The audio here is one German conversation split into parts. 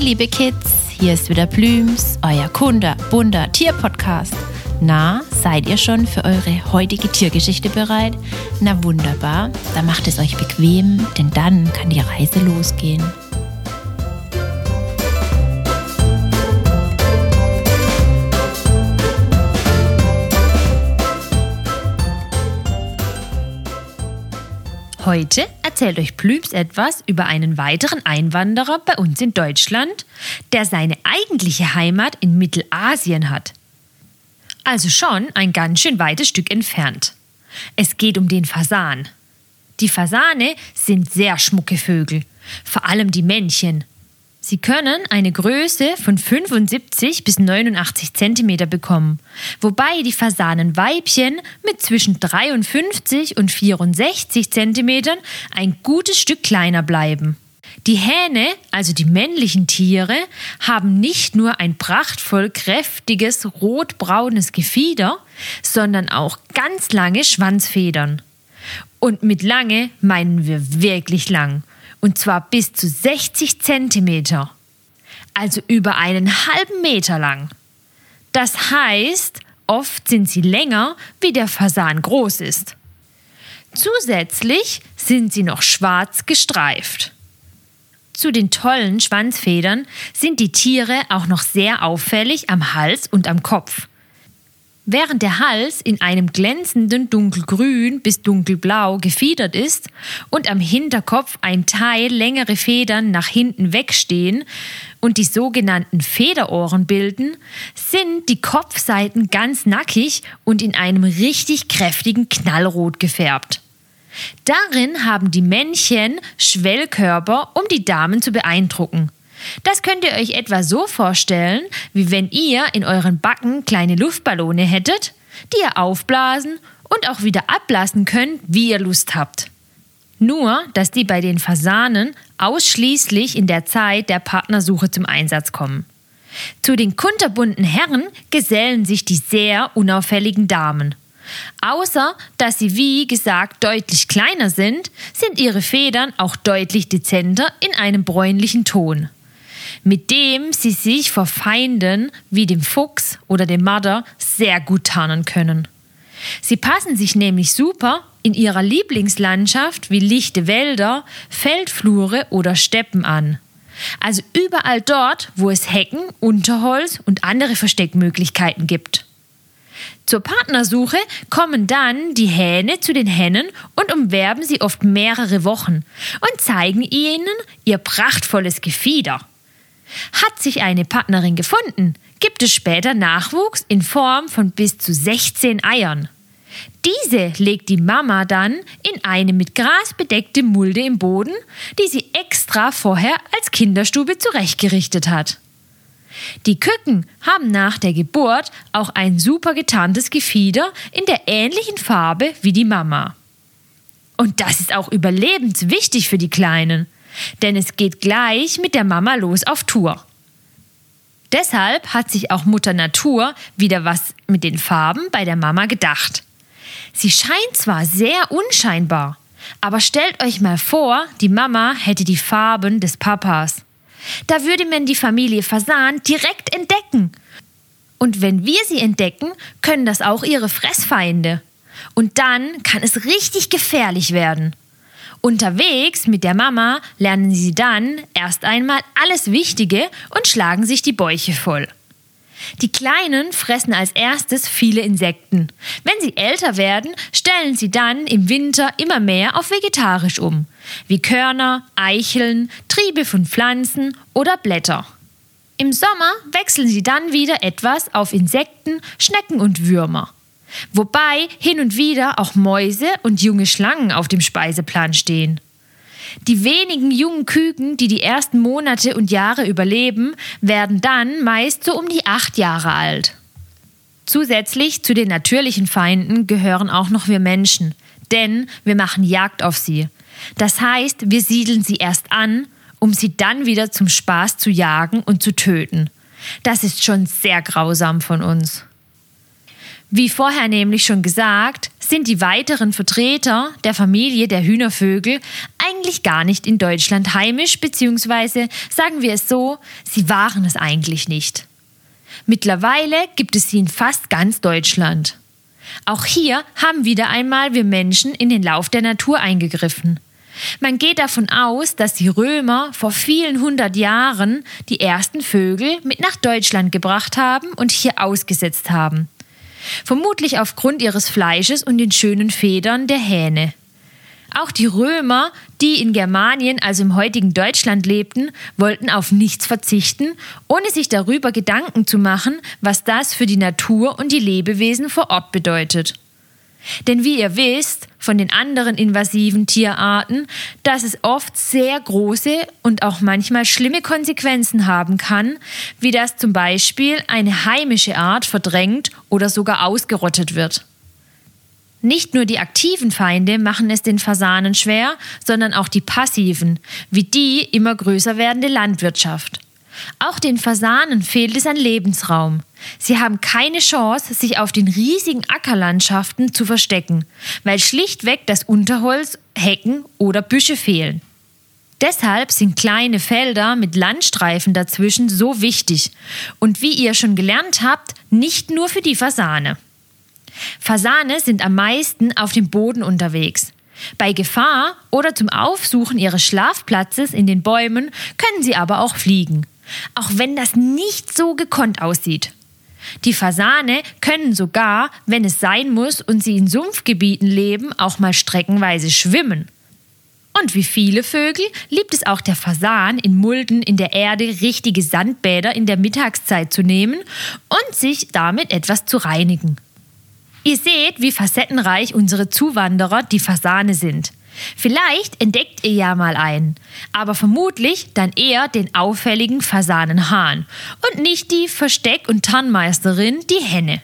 Liebe Kids, hier ist wieder Blüms, euer Kunde, bunter Tierpodcast. Na, seid ihr schon für eure heutige Tiergeschichte bereit? Na wunderbar, dann macht es euch bequem, denn dann kann die Reise losgehen. Heute erzählt euch Plübs etwas über einen weiteren Einwanderer bei uns in Deutschland, der seine eigentliche Heimat in Mittelasien hat. Also schon ein ganz schön weites Stück entfernt. Es geht um den Fasan. Die Fasane sind sehr schmucke Vögel, vor allem die Männchen. Sie können eine Größe von 75 bis 89 cm bekommen, wobei die Fasanenweibchen mit zwischen 53 und 64 cm ein gutes Stück kleiner bleiben. Die Hähne, also die männlichen Tiere, haben nicht nur ein prachtvoll kräftiges rotbraunes Gefieder, sondern auch ganz lange Schwanzfedern. Und mit lange meinen wir wirklich lang und zwar bis zu 60 Zentimeter, also über einen halben Meter lang. Das heißt, oft sind sie länger, wie der Fasan groß ist. Zusätzlich sind sie noch schwarz gestreift. Zu den tollen Schwanzfedern sind die Tiere auch noch sehr auffällig am Hals und am Kopf. Während der Hals in einem glänzenden dunkelgrün bis dunkelblau gefiedert ist und am Hinterkopf ein Teil längere Federn nach hinten wegstehen und die sogenannten Federohren bilden, sind die Kopfseiten ganz nackig und in einem richtig kräftigen Knallrot gefärbt. Darin haben die Männchen Schwellkörper, um die Damen zu beeindrucken. Das könnt ihr euch etwa so vorstellen, wie wenn ihr in euren Backen kleine Luftballone hättet, die ihr aufblasen und auch wieder ablassen könnt, wie ihr Lust habt. Nur, dass die bei den Fasanen ausschließlich in der Zeit der Partnersuche zum Einsatz kommen. Zu den kunterbunten Herren gesellen sich die sehr unauffälligen Damen. Außer dass sie, wie gesagt, deutlich kleiner sind, sind ihre Federn auch deutlich dezenter in einem bräunlichen Ton mit dem sie sich vor Feinden wie dem Fuchs oder dem Marder sehr gut tarnen können. Sie passen sich nämlich super in ihrer Lieblingslandschaft wie lichte Wälder, Feldflure oder Steppen an. Also überall dort, wo es Hecken, Unterholz und andere Versteckmöglichkeiten gibt. Zur Partnersuche kommen dann die Hähne zu den Hennen und umwerben sie oft mehrere Wochen und zeigen ihnen ihr prachtvolles Gefieder. Hat sich eine Partnerin gefunden, gibt es später Nachwuchs in Form von bis zu 16 Eiern. Diese legt die Mama dann in eine mit Gras bedeckte Mulde im Boden, die sie extra vorher als Kinderstube zurechtgerichtet hat. Die Küken haben nach der Geburt auch ein super getarntes Gefieder in der ähnlichen Farbe wie die Mama. Und das ist auch überlebenswichtig für die Kleinen denn es geht gleich mit der Mama los auf Tour. Deshalb hat sich auch Mutter Natur wieder was mit den Farben bei der Mama gedacht. Sie scheint zwar sehr unscheinbar, aber stellt euch mal vor, die Mama hätte die Farben des Papas. Da würde man die Familie Fasan direkt entdecken. Und wenn wir sie entdecken, können das auch ihre Fressfeinde. Und dann kann es richtig gefährlich werden. Unterwegs mit der Mama lernen sie dann erst einmal alles Wichtige und schlagen sich die Bäuche voll. Die Kleinen fressen als erstes viele Insekten. Wenn sie älter werden, stellen sie dann im Winter immer mehr auf vegetarisch um, wie Körner, Eicheln, Triebe von Pflanzen oder Blätter. Im Sommer wechseln sie dann wieder etwas auf Insekten, Schnecken und Würmer. Wobei hin und wieder auch Mäuse und junge Schlangen auf dem Speiseplan stehen. Die wenigen jungen Küken, die die ersten Monate und Jahre überleben, werden dann meist so um die acht Jahre alt. Zusätzlich zu den natürlichen Feinden gehören auch noch wir Menschen, denn wir machen Jagd auf sie. Das heißt, wir siedeln sie erst an, um sie dann wieder zum Spaß zu jagen und zu töten. Das ist schon sehr grausam von uns. Wie vorher nämlich schon gesagt, sind die weiteren Vertreter der Familie der Hühnervögel eigentlich gar nicht in Deutschland heimisch, beziehungsweise sagen wir es so, sie waren es eigentlich nicht. Mittlerweile gibt es sie in fast ganz Deutschland. Auch hier haben wieder einmal wir Menschen in den Lauf der Natur eingegriffen. Man geht davon aus, dass die Römer vor vielen hundert Jahren die ersten Vögel mit nach Deutschland gebracht haben und hier ausgesetzt haben. Vermutlich aufgrund ihres Fleisches und den schönen Federn der Hähne. Auch die Römer, die in Germanien, also im heutigen Deutschland lebten, wollten auf nichts verzichten, ohne sich darüber Gedanken zu machen, was das für die Natur und die Lebewesen vor Ort bedeutet. Denn wie ihr wisst von den anderen invasiven Tierarten, dass es oft sehr große und auch manchmal schlimme Konsequenzen haben kann, wie dass zum Beispiel eine heimische Art verdrängt oder sogar ausgerottet wird. Nicht nur die aktiven Feinde machen es den Fasanen schwer, sondern auch die passiven, wie die immer größer werdende Landwirtschaft. Auch den Fasanen fehlt es an Lebensraum. Sie haben keine Chance, sich auf den riesigen Ackerlandschaften zu verstecken, weil schlichtweg das Unterholz, Hecken oder Büsche fehlen. Deshalb sind kleine Felder mit Landstreifen dazwischen so wichtig und wie ihr schon gelernt habt, nicht nur für die Fasane. Fasane sind am meisten auf dem Boden unterwegs. Bei Gefahr oder zum Aufsuchen ihres Schlafplatzes in den Bäumen können sie aber auch fliegen, auch wenn das nicht so gekonnt aussieht. Die Fasane können sogar, wenn es sein muss und sie in Sumpfgebieten leben, auch mal streckenweise schwimmen. Und wie viele Vögel liebt es auch der Fasan, in Mulden in der Erde richtige Sandbäder in der Mittagszeit zu nehmen und sich damit etwas zu reinigen. Ihr seht, wie facettenreich unsere Zuwanderer, die Fasane, sind. Vielleicht entdeckt ihr ja mal einen, aber vermutlich dann eher den auffälligen Fasanenhahn und nicht die Versteck- und Tarnmeisterin, die Henne.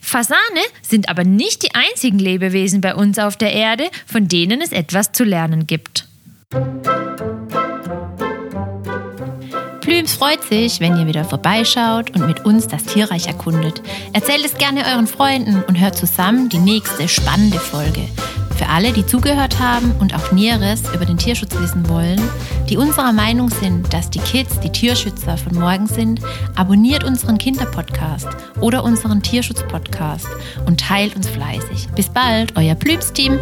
Fasane sind aber nicht die einzigen Lebewesen bei uns auf der Erde, von denen es etwas zu lernen gibt. Plüms freut sich, wenn ihr wieder vorbeischaut und mit uns das Tierreich erkundet. Erzählt es gerne euren Freunden und hört zusammen die nächste spannende Folge. Für alle, die zugehört haben und auch Näheres über den Tierschutz wissen wollen, die unserer Meinung sind, dass die Kids die Tierschützer von morgen sind, abonniert unseren Kinderpodcast oder unseren Tierschutz-Podcast und teilt uns fleißig. Bis bald, euer Plübs-Team!